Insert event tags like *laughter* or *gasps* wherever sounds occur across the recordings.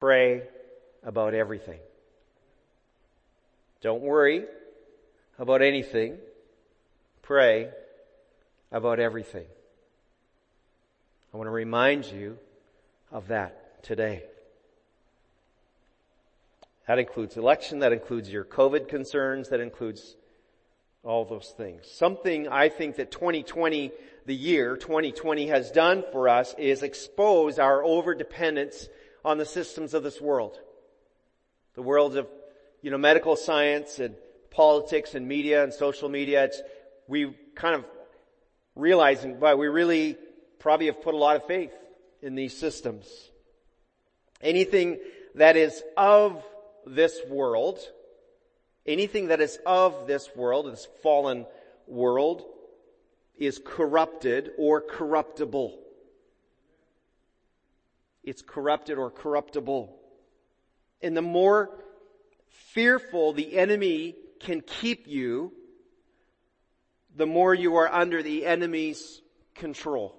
Pray about everything. Don't worry about anything. Pray about everything. I want to remind you of that today. That includes election, that includes your COVID concerns, that includes all those things. Something I think that 2020, the year 2020 has done for us is expose our overdependence on the systems of this world. The world of, you know, medical science and politics and media and social media. It's, we kind of realizing, but we really probably have put a lot of faith in these systems. Anything that is of this world, anything that is of this world, this fallen world, is corrupted or corruptible. It's corrupted or corruptible. And the more fearful the enemy can keep you, the more you are under the enemy's control.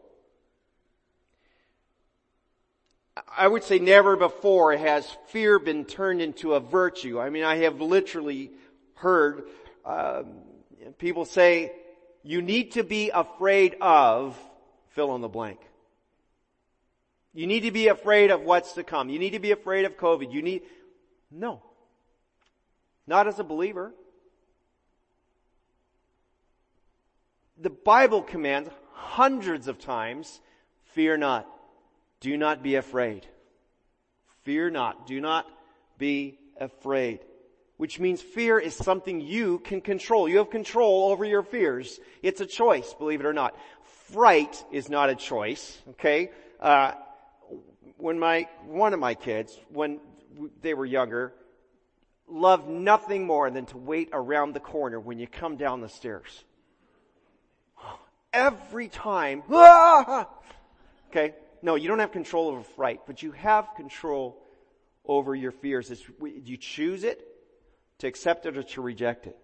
I would say never before has fear been turned into a virtue. I mean, I have literally heard uh, people say, you need to be afraid of fill in the blank. You need to be afraid of what's to come. You need to be afraid of COVID. You need, no. Not as a believer. The Bible commands hundreds of times, fear not. Do not be afraid. Fear not. Do not be afraid. Which means fear is something you can control. You have control over your fears. It's a choice, believe it or not. Fright is not a choice, okay? Uh, when my, one of my kids, when they were younger, loved nothing more than to wait around the corner when you come down the stairs. *gasps* Every time, ah! *laughs* okay, no, you don't have control over fright, but you have control over your fears. It's, you choose it, to accept it or to reject it.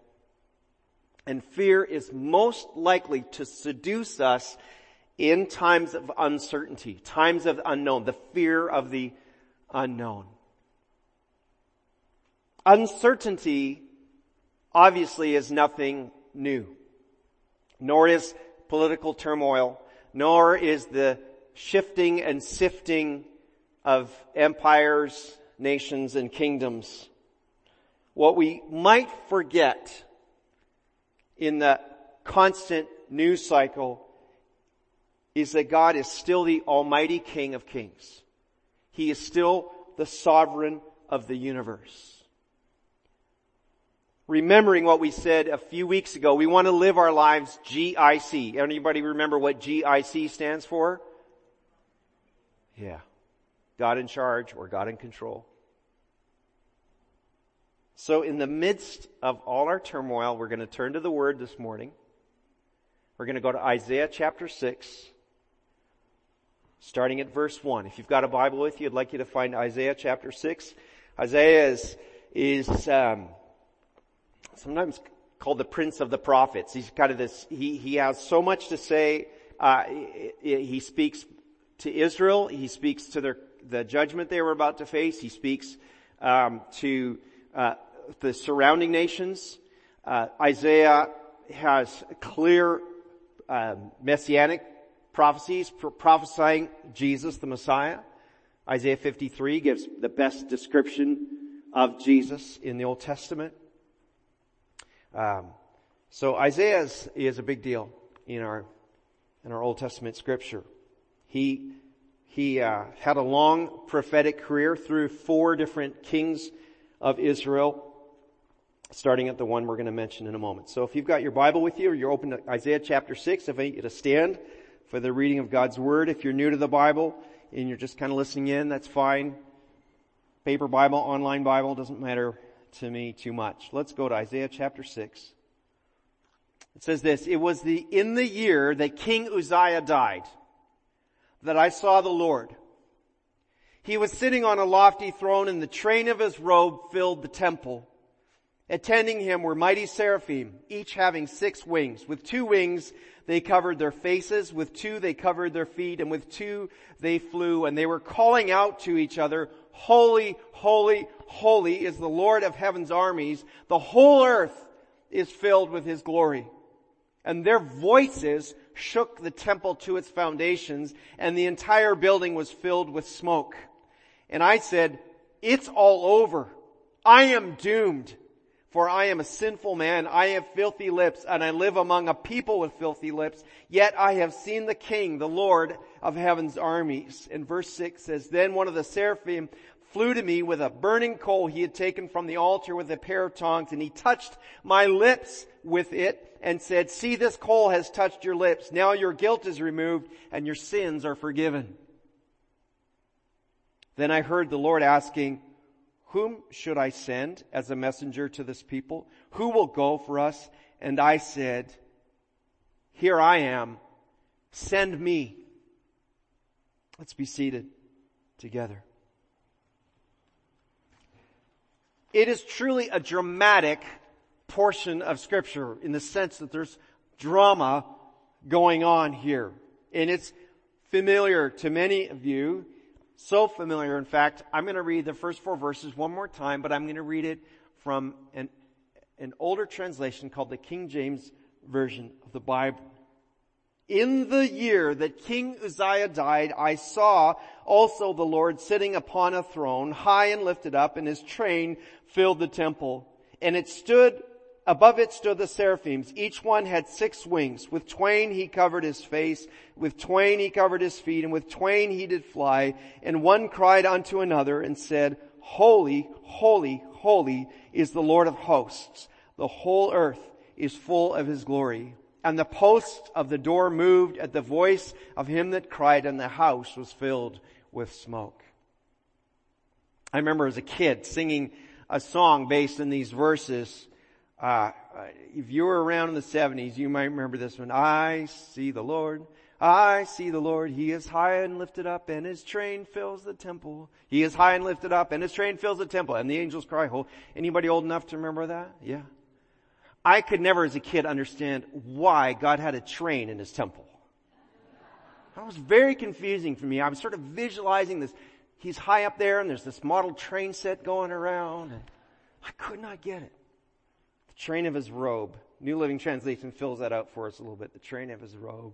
And fear is most likely to seduce us in times of uncertainty, times of unknown, the fear of the unknown. Uncertainty obviously is nothing new, nor is political turmoil, nor is the shifting and sifting of empires, nations, and kingdoms. What we might forget in the constant news cycle is that God is still the Almighty King of Kings. He is still the sovereign of the universe. Remembering what we said a few weeks ago, we want to live our lives GIC. Anybody remember what GIC stands for? Yeah. God in charge or God in control. So in the midst of all our turmoil, we're going to turn to the Word this morning. We're going to go to Isaiah chapter 6, starting at verse 1. If you've got a Bible with you, I'd like you to find Isaiah chapter 6. Isaiah is, is um, sometimes called the prince of the prophets. He's kind of this, he, he has so much to say. Uh, he speaks to Israel. He speaks to their, the judgment they were about to face. He speaks um, to uh, the surrounding nations. Uh, Isaiah has clear uh, messianic prophecies prophesying Jesus, the Messiah. Isaiah 53 gives the best description of Jesus in the Old Testament. Um, so Isaiah is, is a big deal in our in our Old Testament scripture. He, he uh, had a long prophetic career through four different kings of Israel, starting at the one we're going to mention in a moment. So if you've got your Bible with you or you're open to Isaiah chapter 6, if I you to stand for the reading of God's Word. If you're new to the Bible and you're just kind of listening in, that's fine. Paper Bible, online Bible, doesn't matter to me too much. Let's go to Isaiah chapter 6. It says this, it was the, in the year that King Uzziah died that I saw the Lord. He was sitting on a lofty throne and the train of his robe filled the temple. Attending him were mighty seraphim, each having six wings. With two wings they covered their faces, with two they covered their feet, and with two they flew, and they were calling out to each other, Holy, holy, holy is the Lord of heaven's armies. The whole earth is filled with his glory. And their voices shook the temple to its foundations, and the entire building was filled with smoke. And I said, it's all over. I am doomed. For I am a sinful man, I have filthy lips, and I live among a people with filthy lips, yet I have seen the King, the Lord of heaven's armies. And verse 6 says, Then one of the seraphim flew to me with a burning coal he had taken from the altar with a pair of tongs, and he touched my lips with it, and said, See, this coal has touched your lips. Now your guilt is removed, and your sins are forgiven. Then I heard the Lord asking, whom should I send as a messenger to this people? Who will go for us? And I said, here I am. Send me. Let's be seated together. It is truly a dramatic portion of scripture in the sense that there's drama going on here. And it's familiar to many of you so familiar. In fact, I'm going to read the first four verses one more time, but I'm going to read it from an, an older translation called the King James Version of the Bible. In the year that King Uzziah died, I saw also the Lord sitting upon a throne, high and lifted up, and his train filled the temple. And it stood Above it stood the seraphims. Each one had six wings. With twain he covered his face. With twain he covered his feet. And with twain he did fly. And one cried unto another and said, Holy, holy, holy is the Lord of hosts. The whole earth is full of his glory. And the posts of the door moved at the voice of him that cried and the house was filled with smoke. I remember as a kid singing a song based on these verses uh, if you were around in the 70s, you might remember this one. I see the Lord. I see the Lord. He is high and lifted up and his train fills the temple. He is high and lifted up and his train fills the temple. And the angels cry, "Ho!" Anybody old enough to remember that? Yeah. I could never as a kid understand why God had a train in his temple. That was very confusing for me. I was sort of visualizing this. He's high up there and there's this model train set going around and I could not get it train of his robe. New Living Translation fills that out for us a little bit. The train of his robe.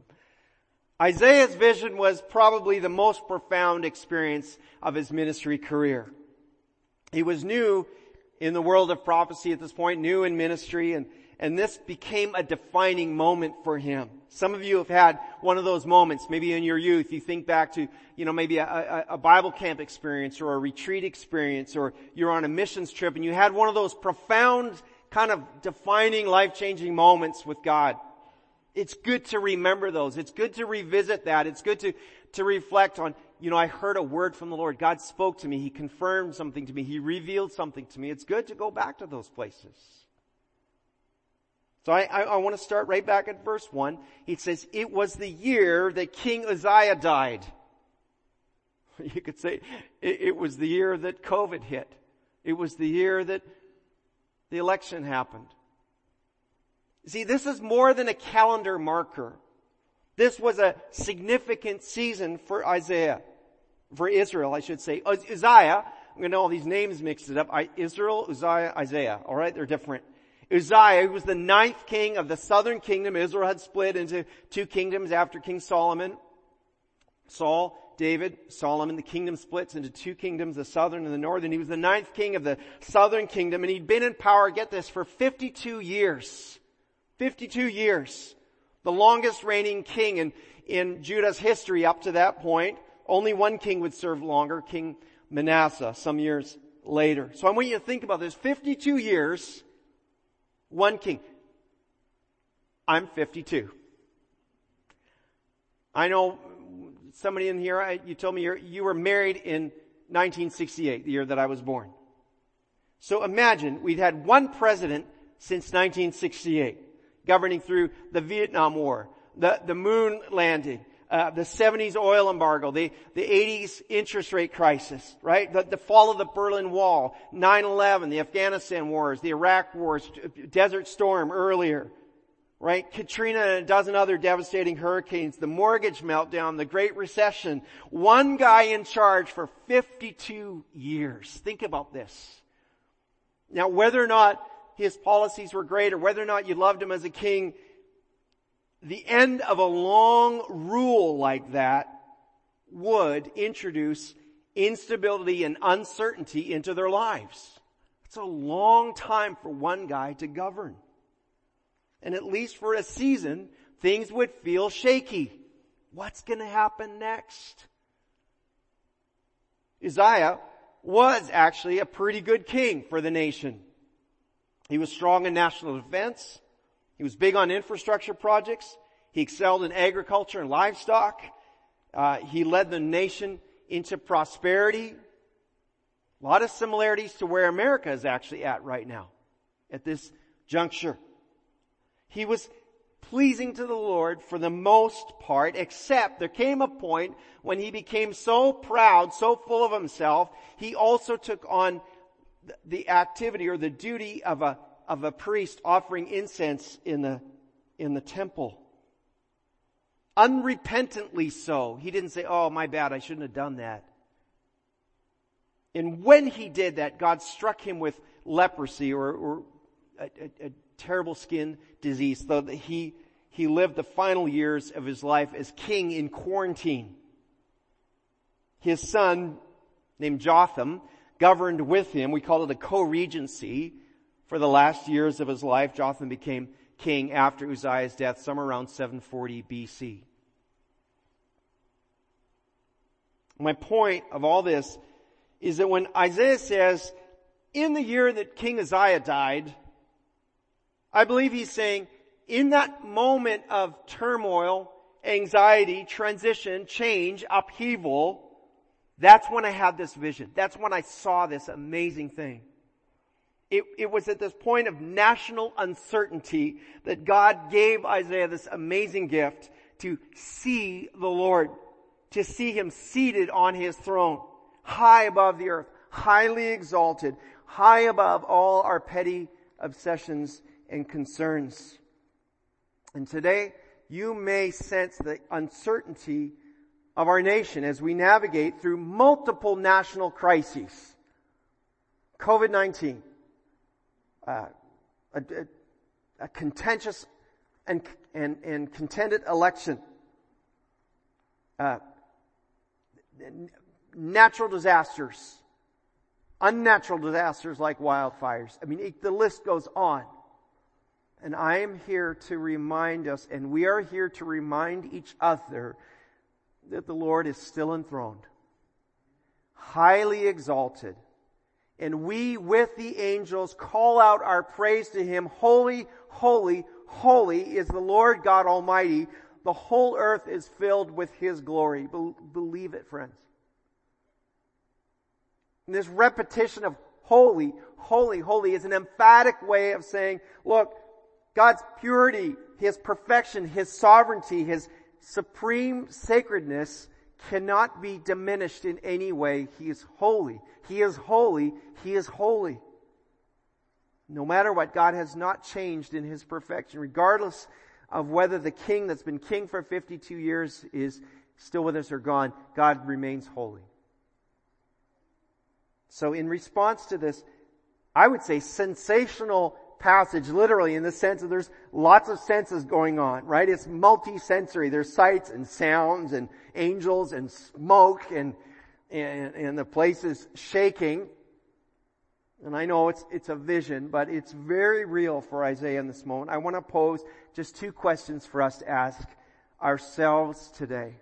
Isaiah's vision was probably the most profound experience of his ministry career. He was new in the world of prophecy at this point, new in ministry, and, and this became a defining moment for him. Some of you have had one of those moments, maybe in your youth, you think back to, you know, maybe a, a, a Bible camp experience or a retreat experience or you're on a missions trip and you had one of those profound kind of defining life-changing moments with God. It's good to remember those. It's good to revisit that. It's good to, to reflect on, you know, I heard a word from the Lord. God spoke to me. He confirmed something to me. He revealed something to me. It's good to go back to those places. So I, I, I want to start right back at verse one. He says, it was the year that King Uzziah died. *laughs* You could say it, it was the year that COVID hit. It was the year that the election happened. See, this is more than a calendar marker. This was a significant season for Isaiah, for Israel, I should say. Uzziah, I'm to all these names mixed it up. Israel, Uzziah, Isaiah. Alright, they're different. Uzziah was the ninth king of the southern kingdom. Israel had split into two kingdoms after King Solomon. Saul David, Solomon, the kingdom splits into two kingdoms, the southern and the northern. He was the ninth king of the southern kingdom and he'd been in power, get this, for 52 years. 52 years. The longest reigning king in, in Judah's history up to that point. Only one king would serve longer, King Manasseh, some years later. So I want you to think about this. 52 years, one king. I'm 52. I know somebody in here, you told me you were married in 1968, the year that I was born. So imagine we'd had one president since 1968, governing through the Vietnam War, the, the moon landing, uh, the 70s oil embargo, the, the 80s interest rate crisis, right? The, the fall of the Berlin Wall, 9-11, the Afghanistan wars, the Iraq wars, Desert Storm earlier, right? Katrina and a dozen other devastating hurricanes, the mortgage meltdown, the Great Recession. One guy in charge for 52 years. Think about this. Now, whether or not his policies were great or whether or not you loved him as a king, the end of a long rule like that would introduce instability and uncertainty into their lives. It's a long time for one guy to govern and at least for a season, things would feel shaky. What's gonna happen next? Uzziah was actually a pretty good king for the nation. He was strong in national defense. He was big on infrastructure projects. He excelled in agriculture and livestock. Uh, he led the nation into prosperity. A lot of similarities to where America is actually at right now, at this juncture. He was pleasing to the Lord for the most part, except there came a point when he became so proud, so full of himself, he also took on the activity or the duty of a, of a priest offering incense in the, in the temple. Unrepentantly so. He didn't say, oh, my bad, I shouldn't have done that. And when he did that, God struck him with leprosy or, or a, a, a terrible skin disease, so he, he lived the final years of his life as king in quarantine. His son, named Jotham, governed with him. We call it a co-regency. For the last years of his life, Jotham became king after Uzziah's death, somewhere around 740 BC. My point of all this is that when Isaiah says, in the year that King Uzziah died, I believe he's saying, in that moment of turmoil, anxiety, transition, change, upheaval, that's when I had this vision. That's when I saw this amazing thing. It, it, was at this point of national uncertainty that God gave Isaiah this amazing gift to see the Lord, to see Him seated on His throne, high above the earth, highly exalted, high above all our petty obsessions and concerns. And today, you may sense the uncertainty of our nation as we navigate through multiple national crises. COVID-19, uh, a, a, contentious and, and, and contended election, uh, natural disasters, unnatural disasters like wildfires. I mean, it, the list goes on. And I am here to remind us, and we are here to remind each other that the Lord is still enthroned, highly exalted. And we with the angels call out our praise to Him. Holy, holy, holy is the Lord God Almighty. The whole earth is filled with His glory. Be- believe it, friends. And this repetition of holy, holy, holy is an emphatic way of saying, look, God's purity, His perfection, His sovereignty, His supreme sacredness cannot be diminished in any way. He is holy. He is holy. He is holy. No matter what, God has not changed in His perfection, regardless of whether the king that's been king for 52 years is still with us or gone, God remains holy. So in response to this, I would say sensational passage literally in the sense that there's lots of senses going on, right? It's multi-sensory. There's sights and sounds and angels and smoke and, and, and the place is shaking. And I know it's, it's a vision, but it's very real for Isaiah in this moment. I want to pose just two questions for us to ask ourselves today.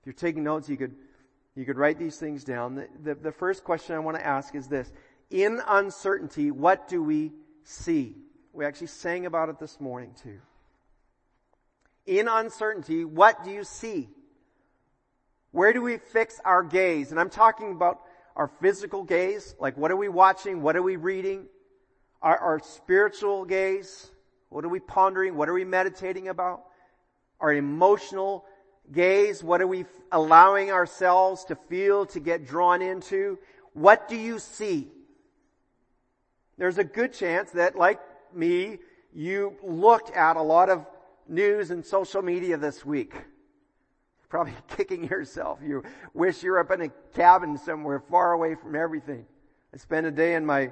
If you're taking notes, you could, you could write these things down. The, the, the first question I want to ask is this. In uncertainty, what do we see. We actually sang about it this morning too. In uncertainty, what do you see? Where do we fix our gaze? And I'm talking about our physical gaze, like what are we watching? What are we reading? Our, our spiritual gaze, what are we pondering? What are we meditating about? Our emotional gaze, what are we allowing ourselves to feel, to get drawn into? What do you see? There's a good chance that, like me, you looked at a lot of news and social media this week. Probably *laughs* kicking yourself. You wish you were up in a cabin somewhere far away from everything. I spent a day in my,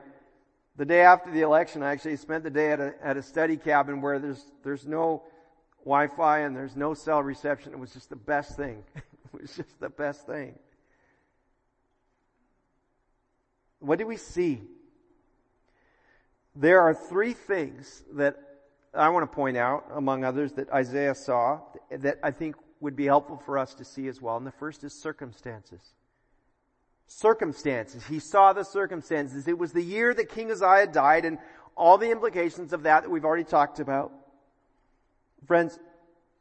the day after the election, I actually spent the day at a, at a study cabin where there's, there's no Wi-Fi and there's no cell reception. It was just the best thing. *laughs* it was just the best thing. What do we see? There are three things that I want to point out, among others, that Isaiah saw that I think would be helpful for us to see as well. And the first is circumstances. Circumstances. He saw the circumstances. It was the year that King Uzziah died and all the implications of that that we've already talked about. Friends,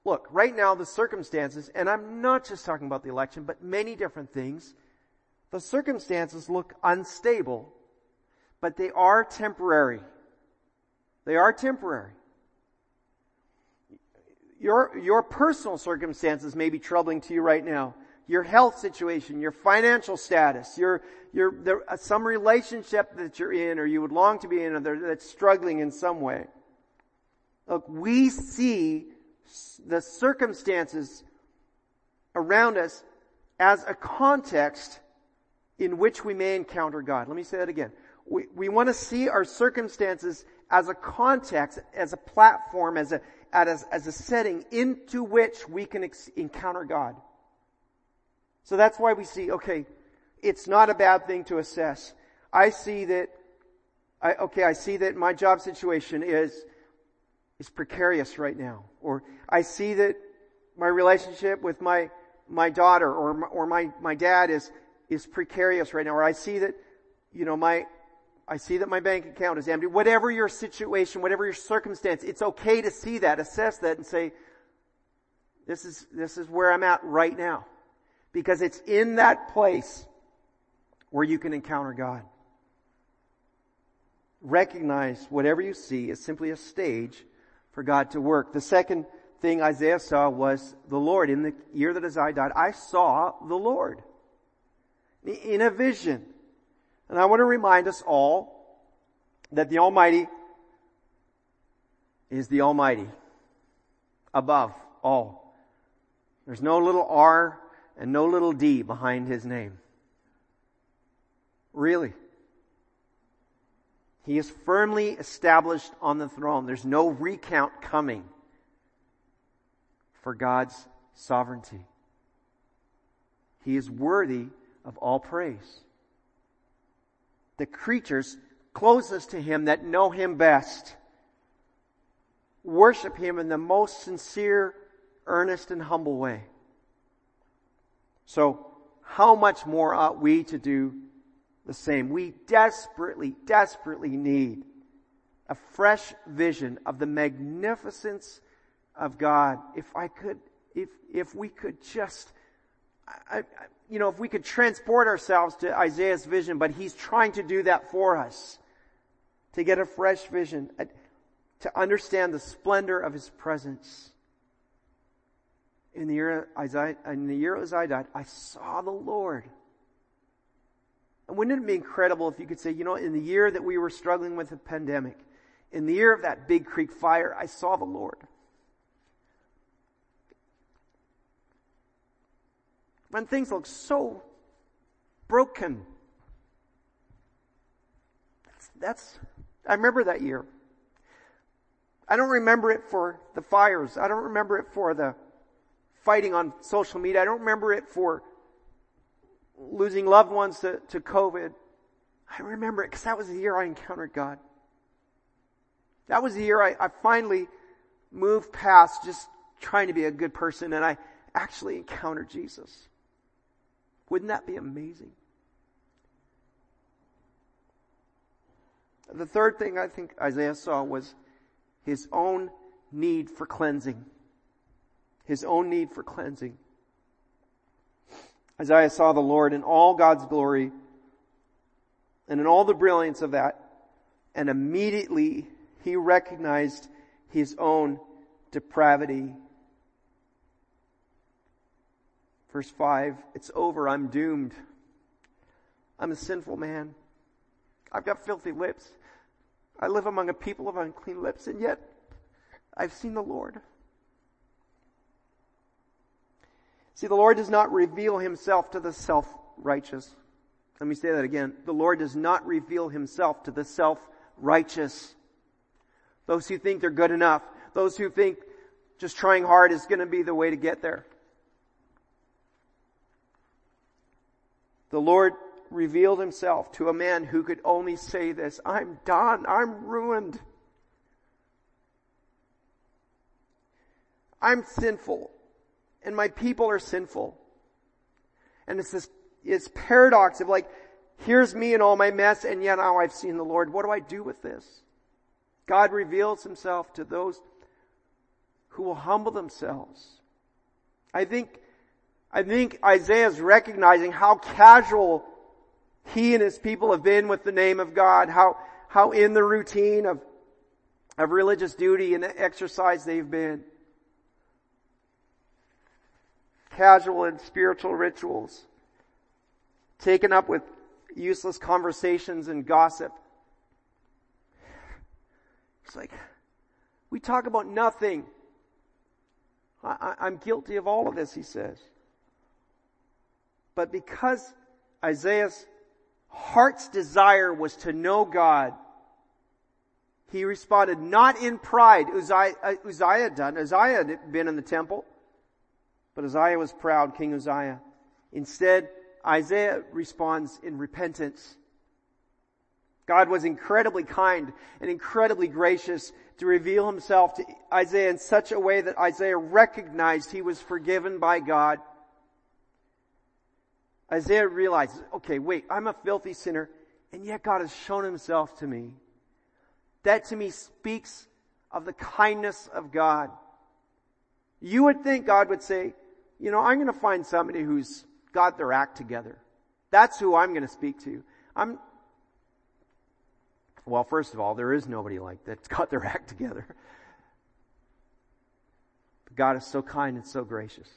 look, right now the circumstances, and I'm not just talking about the election, but many different things, the circumstances look unstable, but they are temporary. They are temporary. Your, your personal circumstances may be troubling to you right now. Your health situation, your financial status, your, your, uh, some relationship that you're in or you would long to be in that's struggling in some way. Look, we see the circumstances around us as a context in which we may encounter God. Let me say that again. We, we want to see our circumstances as a context, as a platform, as a, as, as a setting into which we can ex- encounter God. So that's why we see, okay, it's not a bad thing to assess. I see that, I, okay, I see that my job situation is, is precarious right now. Or I see that my relationship with my, my daughter or, or my, my dad is, is precarious right now. Or I see that, you know, my, I see that my bank account is empty. Whatever your situation, whatever your circumstance, it's okay to see that, assess that and say, this is, this is where I'm at right now. Because it's in that place where you can encounter God. Recognize whatever you see is simply a stage for God to work. The second thing Isaiah saw was the Lord. In the year that Isaiah died, I saw the Lord. In a vision. And I want to remind us all that the Almighty is the Almighty. Above all. There's no little R and no little d behind His name. Really. He is firmly established on the throne. There's no recount coming for God's sovereignty. He is worthy of all praise. The creatures closest to Him that know Him best worship Him in the most sincere, earnest, and humble way. So, how much more ought we to do the same. We desperately, desperately need a fresh vision of the magnificence of God. If I could, if, if we could just, I, you know, if we could transport ourselves to Isaiah's vision, but he's trying to do that for us. To get a fresh vision, uh, to understand the splendor of his presence. In the year Isaiah, in the year Isaiah died, I saw the Lord and wouldn't it be incredible if you could say, you know, in the year that we were struggling with the pandemic, in the year of that big creek fire, I saw the Lord. When things look so broken. That's, that's, I remember that year. I don't remember it for the fires. I don't remember it for the fighting on social media. I don't remember it for losing loved ones to, to COVID, I remember it because that was the year I encountered God. That was the year I, I finally moved past just trying to be a good person and I actually encountered Jesus. Wouldn't that be amazing? The third thing I think Isaiah saw was his own need for cleansing. His own need for cleansing. Isaiah saw the Lord in all God's glory and in all the brilliance of that, and immediately he recognized his own depravity. Verse 5, it's over, I'm doomed. I'm a sinful man. I've got filthy lips. I live among a people of unclean lips, and yet I've seen the Lord. See, the Lord does not reveal himself to the self-righteous. Let me say that again. The Lord does not reveal himself to the self-righteous. Those who think they're good enough. Those who think just trying hard is going to be the way to get there. The Lord revealed himself to a man who could only say this, I'm done, I'm ruined. I'm sinful and my people are sinful. And it's this, it's paradox of like, here's me and all my mess and yet now I've seen the Lord. What do I do with this? God reveals himself to those who will humble themselves. I think, I think Isaiah is recognizing how casual he and his people have been with the name of God, how, how in the routine of, of religious duty and exercise they've been. Casual and spiritual rituals. Taken up with useless conversations and gossip. It's like, we talk about nothing. I, am guilty of all of this, he says. But because Isaiah's heart's desire was to know God, he responded not in pride. Uzziah, uh, Uzziah done. Uzziah had been in the temple, but Uzziah was proud, King Uzziah. Instead, Isaiah responds in repentance. God was incredibly kind and incredibly gracious to reveal himself to Isaiah in such a way that Isaiah recognized he was forgiven by God. Isaiah realizes, okay, wait, I'm a filthy sinner, and yet God has shown himself to me. That to me speaks of the kindness of God. You would think God would say, you know, I'm going to find somebody who's got their act together. That's who I'm going to speak to. I'm, well, first of all, there is nobody like that's got their act together. But God is so kind and so gracious.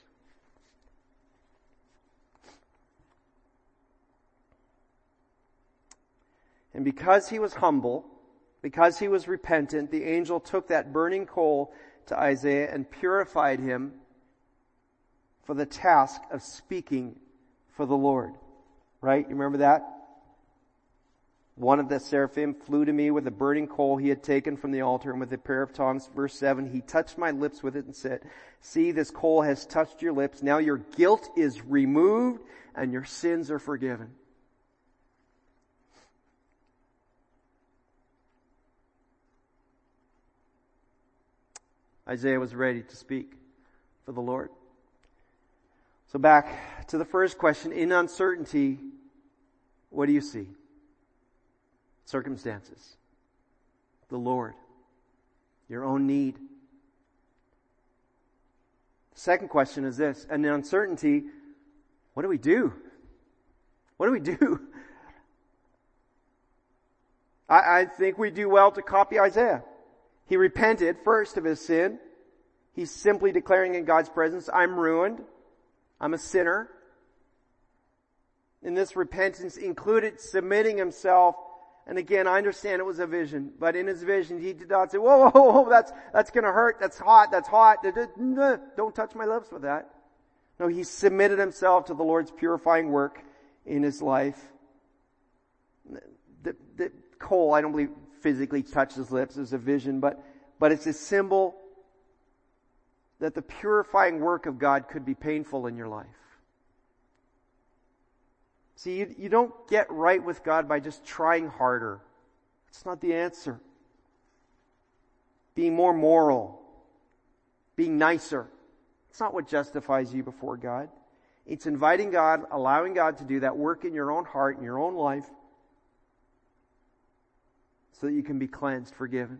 And because he was humble, because he was repentant, the angel took that burning coal to Isaiah and purified him for the task of speaking for the Lord. Right? You remember that? One of the seraphim flew to me with a burning coal he had taken from the altar and with a pair of tongs. Verse 7, he touched my lips with it and said, see, this coal has touched your lips. Now your guilt is removed and your sins are forgiven. Isaiah was ready to speak for the Lord. So back to the first question. In uncertainty, what do you see? Circumstances. The Lord. Your own need. second question is this. And in uncertainty, what do we do? What do we do? *laughs* I, I think we do well to copy Isaiah. He repented first of his sin. He's simply declaring in God's presence, I'm ruined. I'm a sinner. And this repentance included submitting himself. And again, I understand it was a vision, but in his vision, he did not say, whoa, whoa, whoa, that's, that's gonna hurt. That's hot. That's hot. Don't touch my lips with that. No, he submitted himself to the Lord's purifying work in his life. The, the coal, I don't believe physically touch his lips as a vision, but, but it's a symbol that the purifying work of God could be painful in your life. See, you, you don't get right with God by just trying harder. It's not the answer. Being more moral, being nicer, it's not what justifies you before God. It's inviting God, allowing God to do that work in your own heart, in your own life, so that you can be cleansed, forgiven.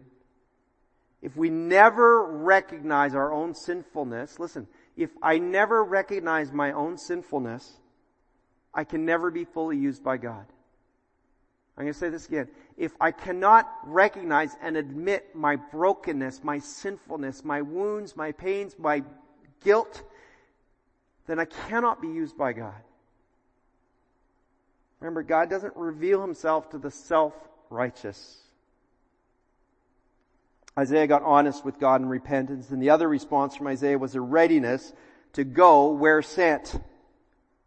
If we never recognize our own sinfulness, listen, if I never recognize my own sinfulness, I can never be fully used by God. I'm going to say this again. If I cannot recognize and admit my brokenness, my sinfulness, my wounds, my pains, my guilt, then I cannot be used by God. Remember, God doesn't reveal himself to the self-righteous. Isaiah got honest with God in repentance. And the other response from Isaiah was a readiness to go where sent.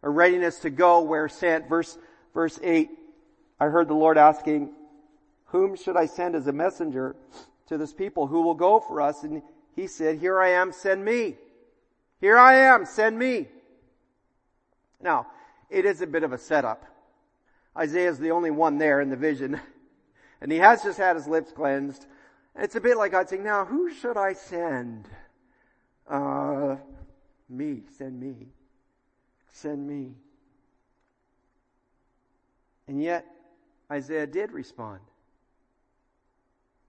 A readiness to go where sent. Verse, verse 8, I heard the Lord asking, whom should I send as a messenger to this people? Who will go for us? And he said, here I am, send me. Here I am, send me. Now, it is a bit of a setup. Isaiah is the only one there in the vision. *laughs* And he has just had his lips cleansed. It's a bit like God saying, now who should I send? Uh, me, send me. Send me. And yet, Isaiah did respond.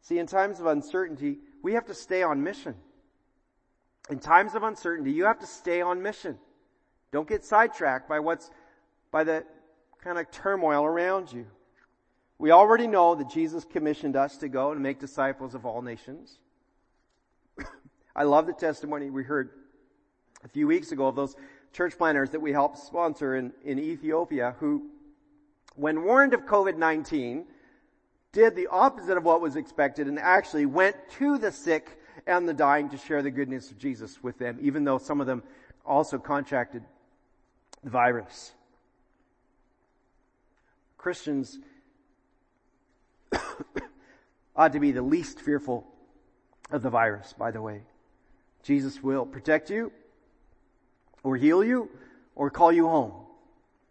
See, in times of uncertainty, we have to stay on mission. In times of uncertainty, you have to stay on mission. Don't get sidetracked by what's, by the kind of turmoil around you. We already know that Jesus commissioned us to go and make disciples of all nations. *coughs* I love the testimony we heard a few weeks ago of those church planners that we helped sponsor in, in Ethiopia who, when warned of COVID-19, did the opposite of what was expected and actually went to the sick and the dying to share the good news of Jesus with them, even though some of them also contracted the virus. Christians ought to be the least fearful of the virus, by the way. Jesus will protect you, or heal you, or call you home.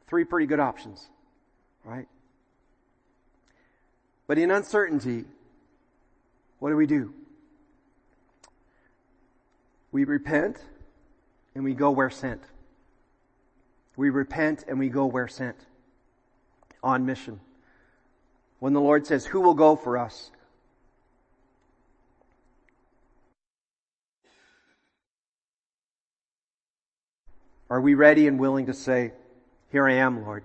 Three pretty good options, right? But in uncertainty, what do we do? We repent and we go where sent. We repent and we go where sent. On mission. When the Lord says, who will go for us? Are we ready and willing to say, here I am, Lord.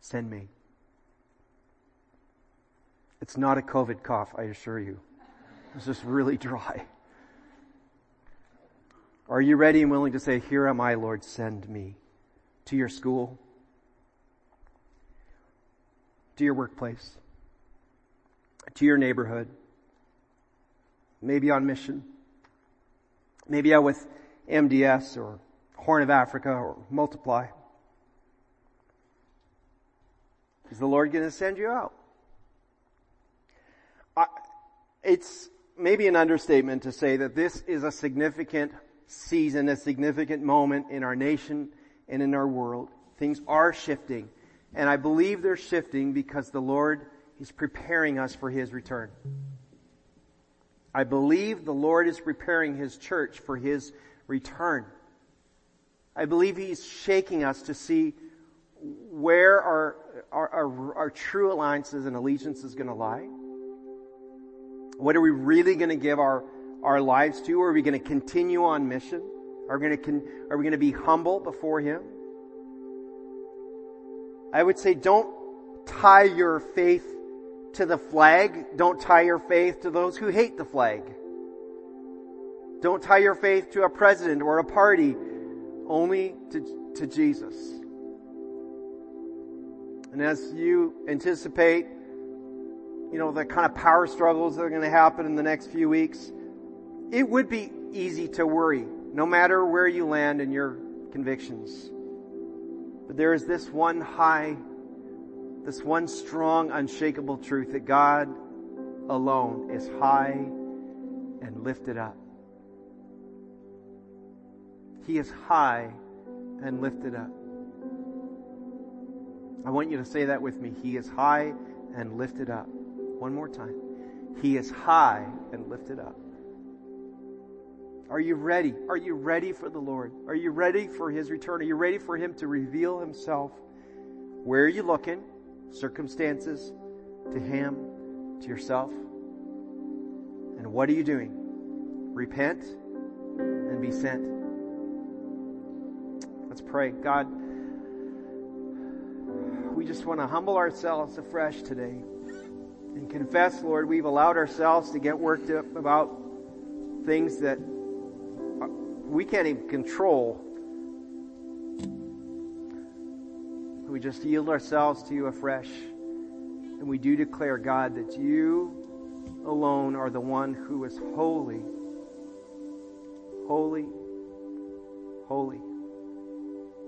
Send me. It's not a COVID cough, I assure you. It's just really *laughs* dry. Are you ready and willing to say, here am I, Lord, send me to your school, to your workplace, to your neighborhood, maybe on mission, maybe out with MDS or Horn of Africa or Multiply. Is the Lord going to send you out? I, it's maybe an understatement to say that this is a significant season, a significant moment in our nation and in our world. Things are shifting. And I believe they're shifting because the Lord is preparing us for His return. I believe the Lord is preparing His church for His return. I believe He's shaking us to see where our, our, our, our true alliances and allegiances is going to lie. What are we really going to give our, our lives to? Are we going to continue on mission? Are we going to, are we going to be humble before Him? I would say don't tie your faith to the flag. Don't tie your faith to those who hate the flag. Don't tie your faith to a president or a party only to, to Jesus. And as you anticipate, you know, the kind of power struggles that are going to happen in the next few weeks, it would be easy to worry, no matter where you land in your convictions. But there is this one high, this one strong, unshakable truth that God alone is high and lifted up. He is high and lifted up. I want you to say that with me. He is high and lifted up. One more time. He is high and lifted up. Are you ready? Are you ready for the Lord? Are you ready for His return? Are you ready for Him to reveal Himself? Where are you looking? Circumstances, to Him, to yourself? And what are you doing? Repent and be sent. Let's pray. God, we just want to humble ourselves afresh today and confess, Lord, we've allowed ourselves to get worked up about things that we can't even control. We just yield ourselves to you afresh. And we do declare, God, that you alone are the one who is holy, holy, holy.